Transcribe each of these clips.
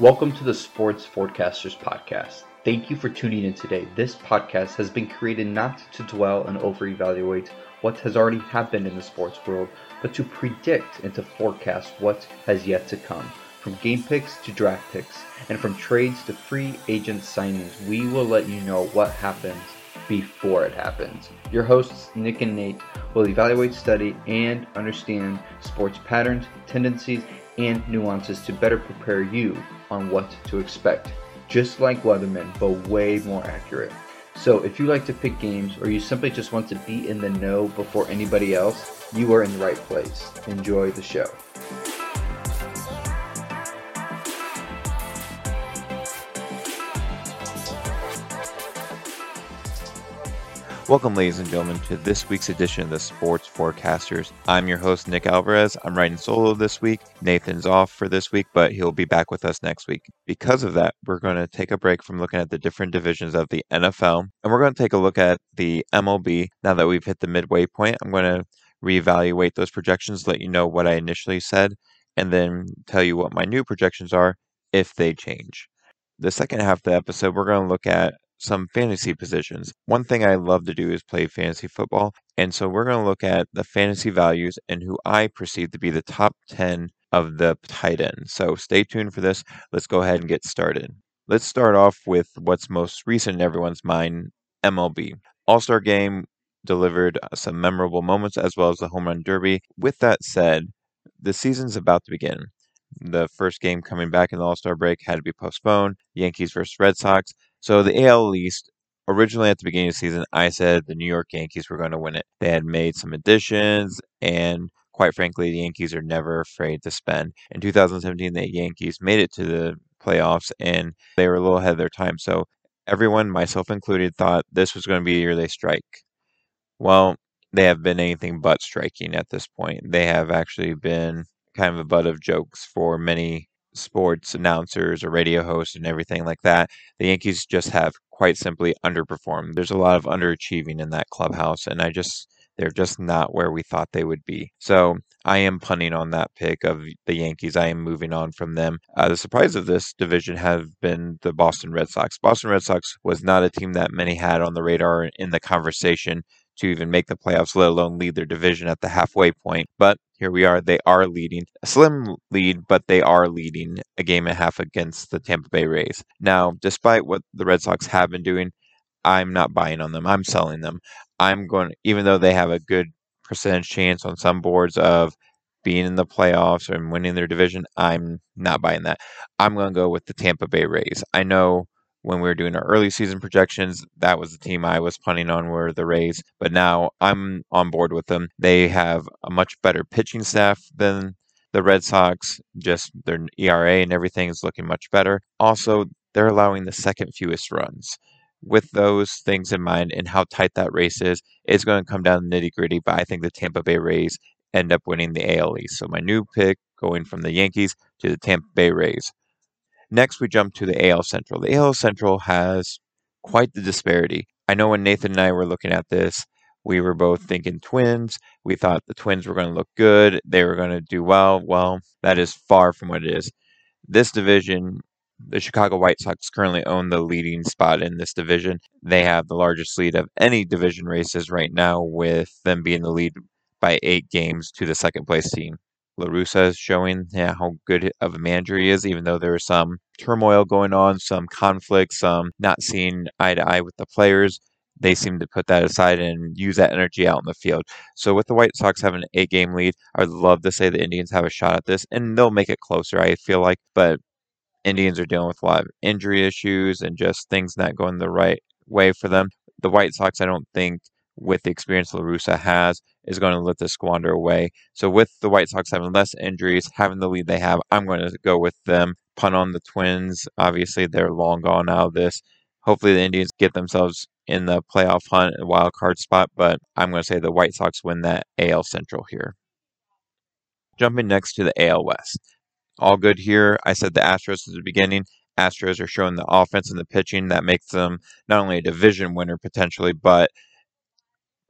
Welcome to the Sports Forecasters Podcast. Thank you for tuning in today. This podcast has been created not to dwell and over evaluate what has already happened in the sports world, but to predict and to forecast what has yet to come. From game picks to draft picks, and from trades to free agent signings, we will let you know what happens before it happens. Your hosts, Nick and Nate, will evaluate, study, and understand sports patterns, tendencies, and nuances to better prepare you on what to expect. Just like Weathermen, but way more accurate. So if you like to pick games or you simply just want to be in the know before anybody else, you are in the right place. Enjoy the show. Welcome, ladies and gentlemen, to this week's edition of the Sports Forecasters. I'm your host, Nick Alvarez. I'm writing solo this week. Nathan's off for this week, but he'll be back with us next week. Because of that, we're going to take a break from looking at the different divisions of the NFL, and we're going to take a look at the MLB. Now that we've hit the midway point, I'm going to reevaluate those projections, let you know what I initially said, and then tell you what my new projections are if they change. The second half of the episode, we're going to look at some fantasy positions. One thing I love to do is play fantasy football. And so we're going to look at the fantasy values and who I perceive to be the top 10 of the tight ends. So stay tuned for this. Let's go ahead and get started. Let's start off with what's most recent in everyone's mind MLB. All Star Game delivered uh, some memorable moments as well as the Home Run Derby. With that said, the season's about to begin. The first game coming back in the All Star break had to be postponed. Yankees versus Red Sox. So the AL East, originally at the beginning of the season, I said the New York Yankees were going to win it. They had made some additions, and quite frankly, the Yankees are never afraid to spend. In 2017, the Yankees made it to the playoffs, and they were a little ahead of their time. So everyone, myself included, thought this was going to be a year they strike. Well, they have been anything but striking at this point. They have actually been kind of a butt of jokes for many sports announcers or radio hosts and everything like that. The Yankees just have quite simply underperformed. There's a lot of underachieving in that clubhouse, and I just they're just not where we thought they would be. So I am punting on that pick of the Yankees. I am moving on from them. Uh, the surprise of this division have been the Boston Red Sox. Boston Red Sox was not a team that many had on the radar in the conversation to even make the playoffs, let alone lead their division at the halfway point. But here we are. They are leading a slim lead, but they are leading a game and a half against the Tampa Bay Rays. Now, despite what the Red Sox have been doing, I'm not buying on them. I'm selling them. I'm going, even though they have a good percentage chance on some boards of being in the playoffs and winning their division, I'm not buying that. I'm going to go with the Tampa Bay Rays. I know when we were doing our early season projections, that was the team I was punting on were the Rays. But now I'm on board with them. They have a much better pitching staff than the Red Sox. Just their ERA and everything is looking much better. Also, they're allowing the second fewest runs. With those things in mind and how tight that race is, it's going to come down to nitty gritty. But I think the Tampa Bay Rays end up winning the AL East. So my new pick going from the Yankees to the Tampa Bay Rays. Next, we jump to the AL Central. The AL Central has quite the disparity. I know when Nathan and I were looking at this, we were both thinking twins. We thought the twins were going to look good. They were going to do well. Well, that is far from what it is. This division, the Chicago White Sox currently own the leading spot in this division. They have the largest lead of any division races right now, with them being the lead by eight games to the second place team. La Russa is showing yeah, how good of a manager he is, even though there is some turmoil going on, some conflicts, some not seeing eye to eye with the players. They seem to put that aside and use that energy out in the field. So, with the White Sox having an eight game lead, I would love to say the Indians have a shot at this, and they'll make it closer, I feel like. But Indians are dealing with a lot of injury issues and just things not going the right way for them. The White Sox, I don't think with the experience La Russa has, is going to let this squander away. So with the White Sox having less injuries, having the lead they have, I'm going to go with them. Pun on the Twins. Obviously, they're long gone out of this. Hopefully, the Indians get themselves in the playoff hunt, a wild card spot, but I'm going to say the White Sox win that AL Central here. Jumping next to the AL West. All good here. I said the Astros at the beginning. Astros are showing the offense and the pitching that makes them not only a division winner potentially, but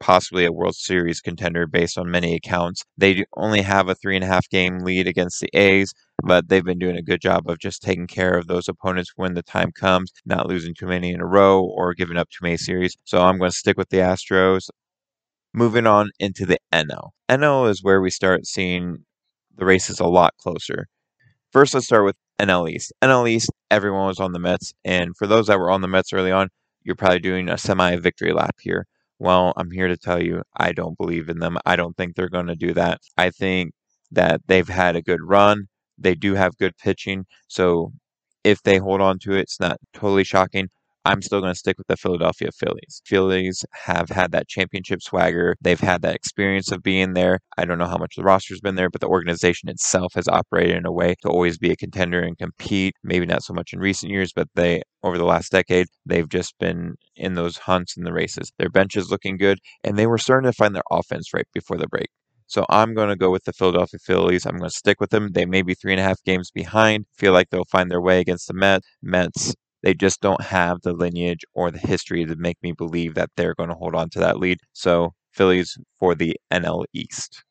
possibly a World Series contender based on many accounts. They only have a three and a half game lead against the A's, but they've been doing a good job of just taking care of those opponents when the time comes, not losing too many in a row or giving up too many series. So I'm going to stick with the Astros. Moving on into the NL. NL is where we start seeing the races a lot closer. First, let's start with NL East. NL East, everyone was on the Mets, and for those that were on the Mets early on, you're probably doing a semi victory lap here. Well, I'm here to tell you, I don't believe in them. I don't think they're going to do that. I think that they've had a good run. They do have good pitching. So if they hold on to it, it's not totally shocking. I'm still going to stick with the Philadelphia Phillies. Phillies have had that championship swagger. They've had that experience of being there. I don't know how much the roster's been there, but the organization itself has operated in a way to always be a contender and compete. Maybe not so much in recent years, but they, over the last decade, they've just been in those hunts and the races. Their bench is looking good, and they were starting to find their offense right before the break. So I'm going to go with the Philadelphia Phillies. I'm going to stick with them. They may be three and a half games behind. Feel like they'll find their way against the Mets. Mets they just don't have the lineage or the history to make me believe that they're going to hold on to that lead. So, Phillies for the NL East.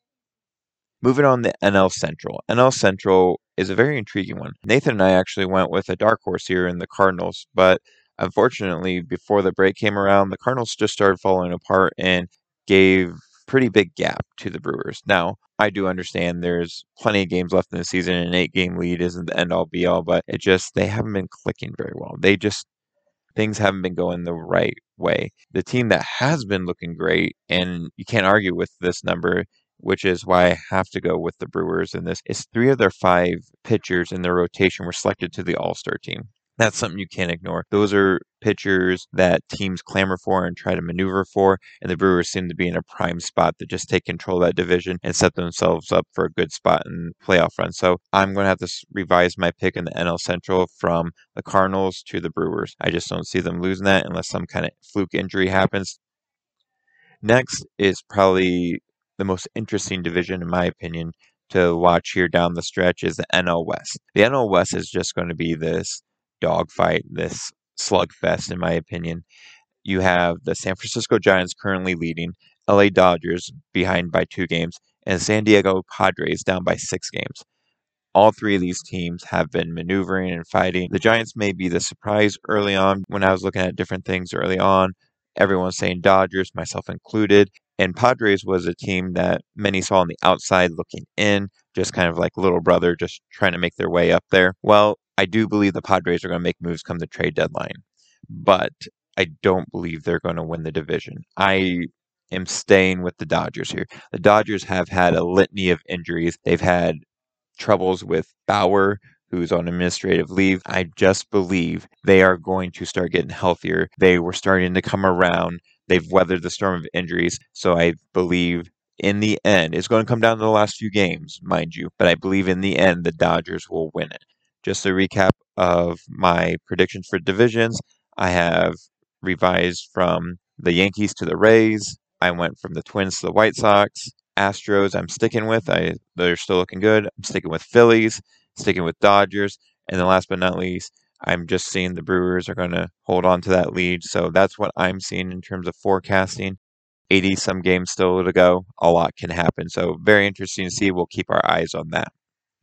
Moving on to NL Central. NL Central is a very intriguing one. Nathan and I actually went with a dark horse here in the Cardinals, but unfortunately, before the break came around, the Cardinals just started falling apart and gave pretty big gap to the Brewers. Now, I do understand there's plenty of games left in the season. An eight game lead isn't the end all be all, but it just, they haven't been clicking very well. They just, things haven't been going the right way. The team that has been looking great, and you can't argue with this number, which is why I have to go with the Brewers in this, is three of their five pitchers in their rotation were selected to the All Star team. That's something you can't ignore. Those are pitchers that teams clamor for and try to maneuver for, and the Brewers seem to be in a prime spot to just take control of that division and set themselves up for a good spot in playoff run. So I'm going to have to revise my pick in the NL Central from the Cardinals to the Brewers. I just don't see them losing that unless some kind of fluke injury happens. Next is probably the most interesting division, in my opinion, to watch here down the stretch is the NL West. The NL West is just going to be this dogfight, this slugfest, in my opinion. You have the San Francisco Giants currently leading, LA Dodgers behind by two games, and San Diego Padres down by six games. All three of these teams have been maneuvering and fighting. The Giants may be the surprise early on. When I was looking at different things early on, everyone's saying Dodgers, myself included. And Padres was a team that many saw on the outside looking in, just kind of like little brother, just trying to make their way up there. Well, I do believe the Padres are going to make moves come the trade deadline, but I don't believe they're going to win the division. I am staying with the Dodgers here. The Dodgers have had a litany of injuries. They've had troubles with Bauer, who's on administrative leave. I just believe they are going to start getting healthier. They were starting to come around. They've weathered the storm of injuries. So I believe in the end, it's going to come down to the last few games, mind you, but I believe in the end the Dodgers will win it. Just a recap of my predictions for divisions. I have revised from the Yankees to the Rays. I went from the Twins to the White Sox. Astros, I'm sticking with. I they're still looking good. I'm sticking with Phillies, sticking with Dodgers, and then last but not least, I'm just seeing the Brewers are going to hold on to that lead. So that's what I'm seeing in terms of forecasting. 80 some games still to go. A lot can happen. So very interesting to see. We'll keep our eyes on that.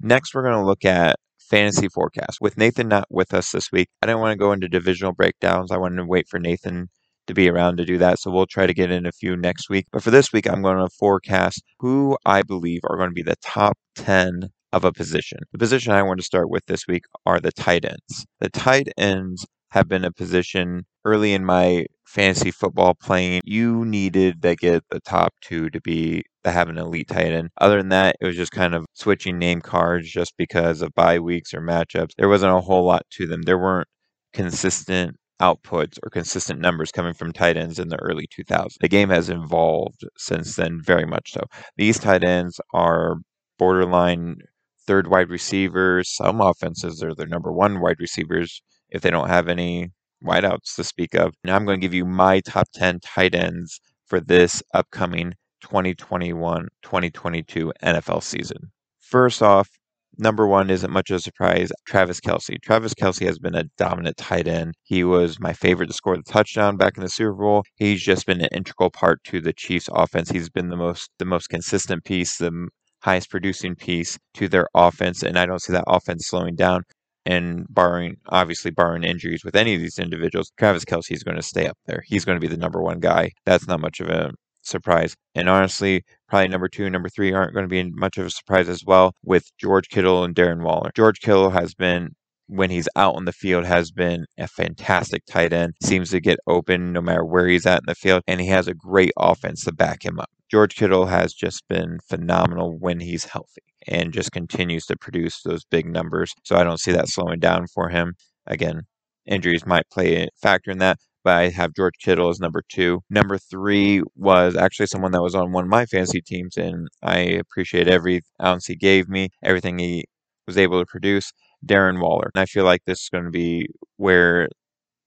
Next, we're going to look at fantasy forecast. With Nathan not with us this week, I didn't want to go into divisional breakdowns. I wanted to wait for Nathan to be around to do that. So we'll try to get in a few next week. But for this week, I'm going to forecast who I believe are going to be the top 10 of a position. The position I want to start with this week are the tight ends. The tight ends have been a position early in my fantasy football playing. You needed to get the top two to be to have an elite tight end. Other than that, it was just kind of switching name cards just because of bye weeks or matchups. There wasn't a whole lot to them. There weren't consistent outputs or consistent numbers coming from tight ends in the early 2000s. The game has evolved since then, very much so. These tight ends are borderline third wide receivers. Some offenses are their number one wide receivers if they don't have any wideouts to speak of. Now I'm going to give you my top 10 tight ends for this upcoming 2021 2022 NFL season. First off, number one isn't much of a surprise. Travis Kelce. Travis Kelce has been a dominant tight end. He was my favorite to score the touchdown back in the Super Bowl. He's just been an integral part to the Chiefs offense. He's been the most the most consistent piece, the highest producing piece to their offense, and I don't see that offense slowing down. And barring, obviously, barring injuries with any of these individuals, Travis Kelce is going to stay up there. He's going to be the number one guy. That's not much of a surprise. And honestly, probably number two and number three aren't going to be much of a surprise as well with George Kittle and Darren Waller. George Kittle has been when he's out on the field has been a fantastic tight end. Seems to get open no matter where he's at in the field, and he has a great offense to back him up. George Kittle has just been phenomenal when he's healthy and just continues to produce those big numbers. So I don't see that slowing down for him. Again, injuries might play a factor in that, but I have George Kittle as number two. Number three was actually someone that was on one of my fantasy teams, and I appreciate every ounce he gave me, everything he was able to produce. Darren Waller. And I feel like this is going to be where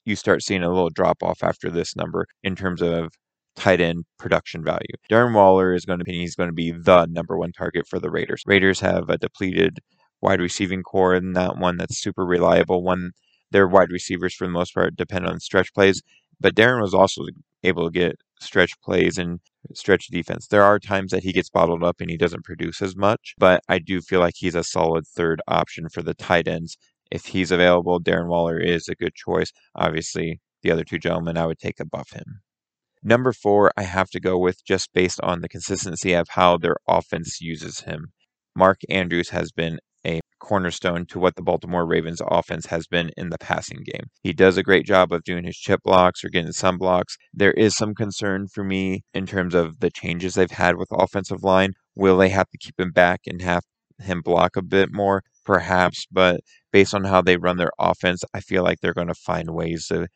you start seeing a little drop off after this number in terms of tight end production value. Darren Waller is going to be he's going to be the number one target for the Raiders. Raiders have a depleted wide receiving corps and that one that's super reliable. One their wide receivers for the most part depend on stretch plays, but Darren was also able to get stretch plays and stretch defense. There are times that he gets bottled up and he doesn't produce as much, but I do feel like he's a solid third option for the tight ends. If he's available, Darren Waller is a good choice. Obviously, the other two gentlemen I would take above him. Number four, I have to go with just based on the consistency of how their offense uses him. Mark Andrews has been a cornerstone to what the Baltimore Ravens offense has been in the passing game. He does a great job of doing his chip blocks or getting some blocks. There is some concern for me in terms of the changes they've had with the offensive line. Will they have to keep him back and have him block a bit more? Perhaps, but based on how they run their offense, I feel like they're going to find ways to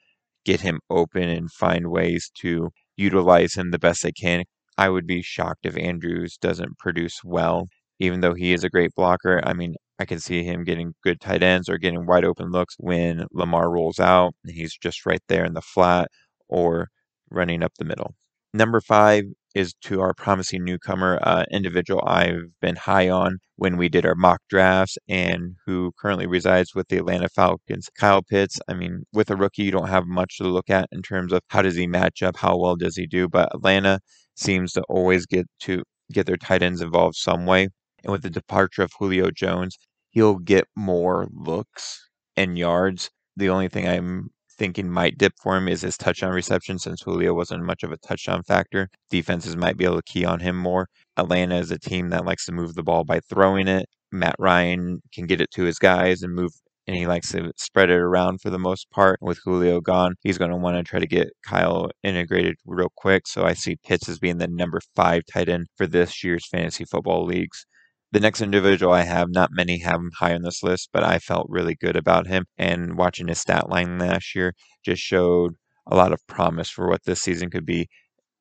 get him open and find ways to utilize him the best they can. I would be shocked if Andrews doesn't produce well even though he is a great blocker. I mean, I can see him getting good tight ends or getting wide open looks when Lamar rolls out and he's just right there in the flat or running up the middle. Number five is to our promising newcomer, uh, individual I've been high on when we did our mock drafts and who currently resides with the Atlanta Falcons, Kyle Pitts. I mean, with a rookie, you don't have much to look at in terms of how does he match up, how well does he do, but Atlanta seems to always get to get their tight ends involved some way. And with the departure of Julio Jones, he'll get more looks and yards. The only thing I'm thinking might dip for him is his touchdown reception since Julio wasn't much of a touchdown factor. Defenses might be able to key on him more. Atlanta is a team that likes to move the ball by throwing it. Matt Ryan can get it to his guys and move and he likes to spread it around for the most part. With Julio gone, he's going to want to try to get Kyle integrated real quick. So I see Pitts as being the number five tight end for this year's fantasy football leagues. The next individual I have, not many have him high on this list, but I felt really good about him. And watching his stat line last year just showed a lot of promise for what this season could be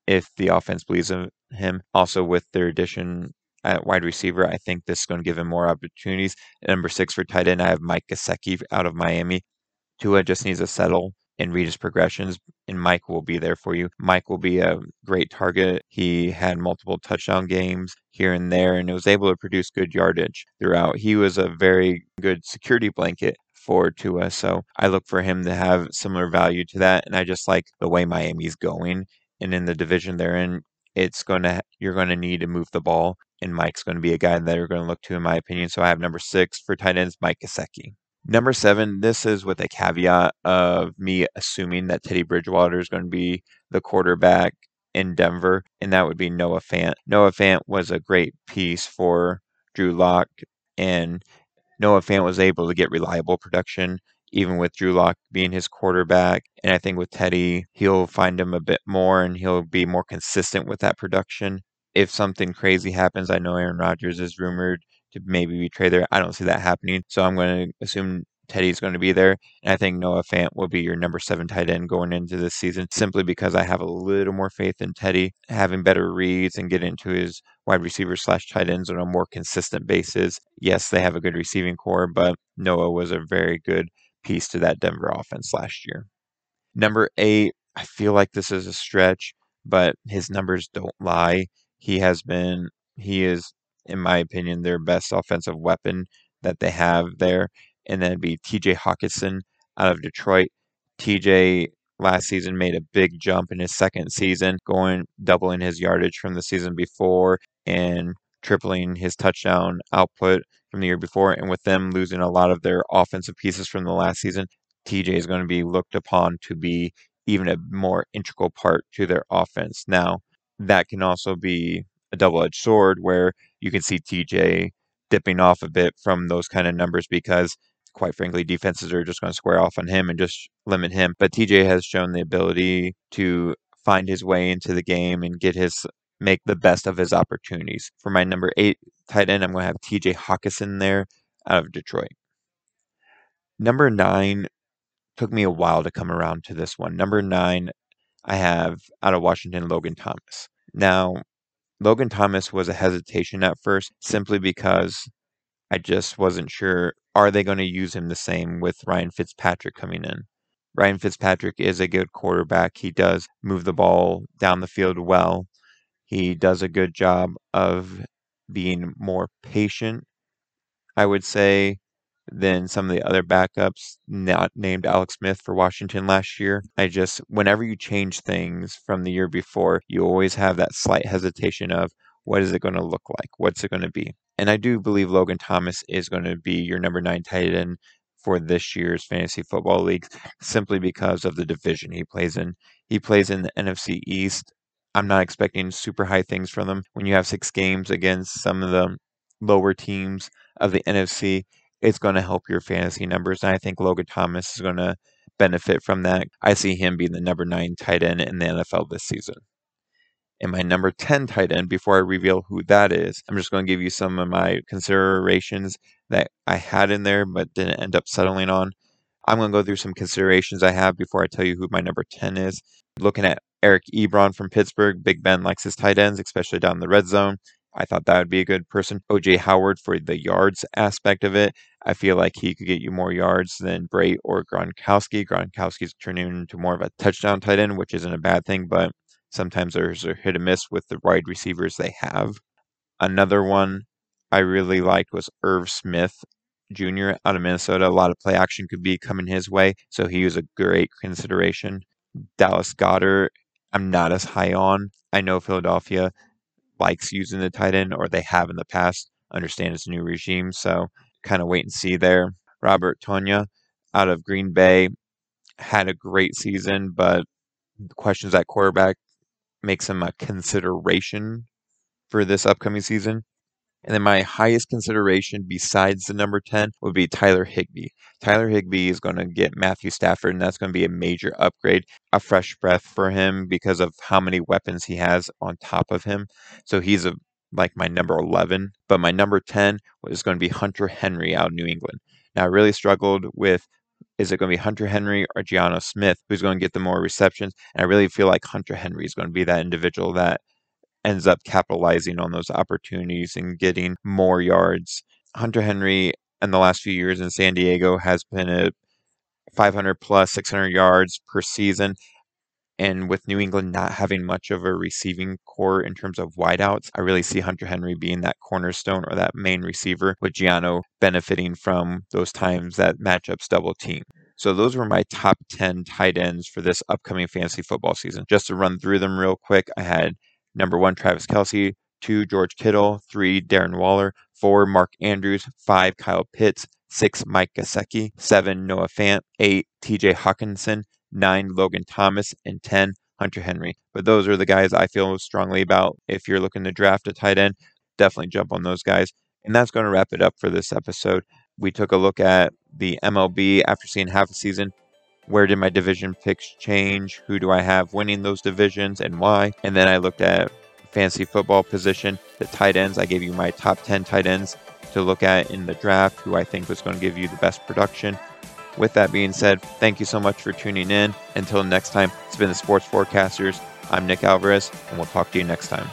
if the offense believes in him. Also, with their addition at wide receiver, I think this is going to give him more opportunities. At number six for tight end, I have Mike Gesicki out of Miami. Tua just needs to settle and read his progressions, and Mike will be there for you. Mike will be a great target. He had multiple touchdown games here and there and was able to produce good yardage throughout. He was a very good security blanket for Tua, so I look for him to have similar value to that. And I just like the way Miami's going, and in the division they're in, it's going to you're going to need to move the ball, and Mike's going to be a guy that you're going to look to, in my opinion. So I have number six for tight ends, Mike Gesicki. Number seven, this is with a caveat of me assuming that Teddy Bridgewater is going to be the quarterback in Denver, and that would be Noah Fant. Noah Fant was a great piece for Drew Lock, and Noah Fant was able to get reliable production even with Drew Lock being his quarterback. And I think with Teddy, he'll find him a bit more and he'll be more consistent with that production. If something crazy happens, I know Aaron Rodgers is rumored to maybe be traded there. I don't see that happening. So I'm going to assume Teddy's going to be there. And I think Noah Fant will be your number seven tight end going into this season simply because I have a little more faith in Teddy having better reads and get into his wide receiver slash tight ends on a more consistent basis. Yes, they have a good receiving corps, but Noah was a very good piece to that Denver offense last year. Number eight, I feel like this is a stretch, but his numbers don't lie. He has been, he is in my opinion, their best offensive weapon that they have there. And then be TJ Hockenson out of Detroit. TJ last season made a big jump in his second season, going doubling his yardage from the season before and tripling his touchdown output from the year before. And with them losing a lot of their offensive pieces from the last season, TJ is going to be looked upon to be even a more integral part to their offense. Now, that can also be a double edged sword where you can see TJ dipping off a bit from those kind of numbers because, quite frankly, defenses are just going to square off on him and just limit him. But TJ has shown the ability to find his way into the game and get his make the best of his opportunities. For my number eight tight end, I'm going to have TJ Hockenson there out of Detroit. Number nine took me a while to come around to this one. Number nine, I have out of Washington, Logan Thomas. Now, Logan Thomas was a hesitation at first simply because I just wasn't sure are they going to use him the same with Ryan Fitzpatrick coming in? Ryan Fitzpatrick is a good quarterback. He does move the ball down the field well. He does a good job of being more patient, I would say, than some of the other backups not named Alex Smith for Washington last year. I just, whenever you change things from the year before, you always have that slight hesitation of what is it going to look like? What's it going to be? And I do believe Logan Thomas is going to be your number nine tight end for this year's fantasy football league simply because of the division he plays in. He plays in the NFC East. I'm not expecting super high things from them. When you have six games against some of the lower teams of the NFC, it's going to help your fantasy numbers. And I think Logan Thomas is going to benefit from that. I see him being the number nine tight end in the NFL this season. And my number 10 tight end, before I reveal who that is, I'm just going to give you some of my considerations that I had in there but didn't end up settling on. I'm going to go through some considerations I have before I tell you who my number 10 is. Looking at Eric Ebron from Pittsburgh, Big Ben likes his tight ends, especially down the red zone. I thought that would be a good person. OJ Howard for the yards aspect of it. I feel like he could get you more yards than Brate or Gronkowski. Gronkowski's turning into more of a touchdown tight end, which isn't a bad thing, but sometimes there's a hit and miss with the wide receivers they have. Another one I really liked was Irv Smith Jr. out of Minnesota. A lot of play action could be coming his way, so he was a great consideration. Dallas Goedert, I'm not as high on. I know Philadelphia likes using the tight end, or they have in the past. Understand it's a new regime, so kind of wait and see there. Robert Tonyan out of Green Bay had a great season, but questions at quarterback makes him a consideration for this upcoming season. And then my highest consideration besides the number 10 would be Tyler Higbee. Tyler Higbee is going to get Matthew Stafford, and that's going to be a major upgrade, a fresh breath for him because of how many weapons he has on top of him. So he's a like my number 11. But my number 10 is going to be Hunter Henry out of New England. Now, I really struggled with is it going to be Hunter Henry or Jonnu Smith who's going to get the more receptions? And I really feel like Hunter Henry is going to be that individual that ends up capitalizing on those opportunities and getting more yards. Hunter Henry in the last few years in San Diego has been a 500 plus 600 yards per season. And with New England not having much of a receiving corps in terms of wideouts, I really see Hunter Henry being that cornerstone or that main receiver, with Jonnu benefiting from those times that matchups double team. So those were my top 10 tight ends for this upcoming fantasy football season. Just to run through them real quick, I had number one, Travis Kelce. two, George Kittle, three, Darren Waller, four, Mark Andrews, five, Kyle Pitts, six, Mike Gesicki, seven, Noah Fant, eight, TJ Hockenson. nine, Logan Thomas, and 10, Hunter Henry. But those are the guys I feel strongly about. If you're looking to draft a tight end, definitely jump on those guys. And that's going to wrap it up for this episode. We took a look at the MLB after seeing half a season. Where did my division picks change? Who do I have winning those divisions and why? And then I looked at fantasy football position, the tight ends. I gave you my top 10 tight ends to look at in the draft, who I think was going to give you the best production. With that being said, thank you so much for tuning in. Until next time, it's been the Sports Forecasters. I'm Nick Alvarez, and we'll talk to you next time.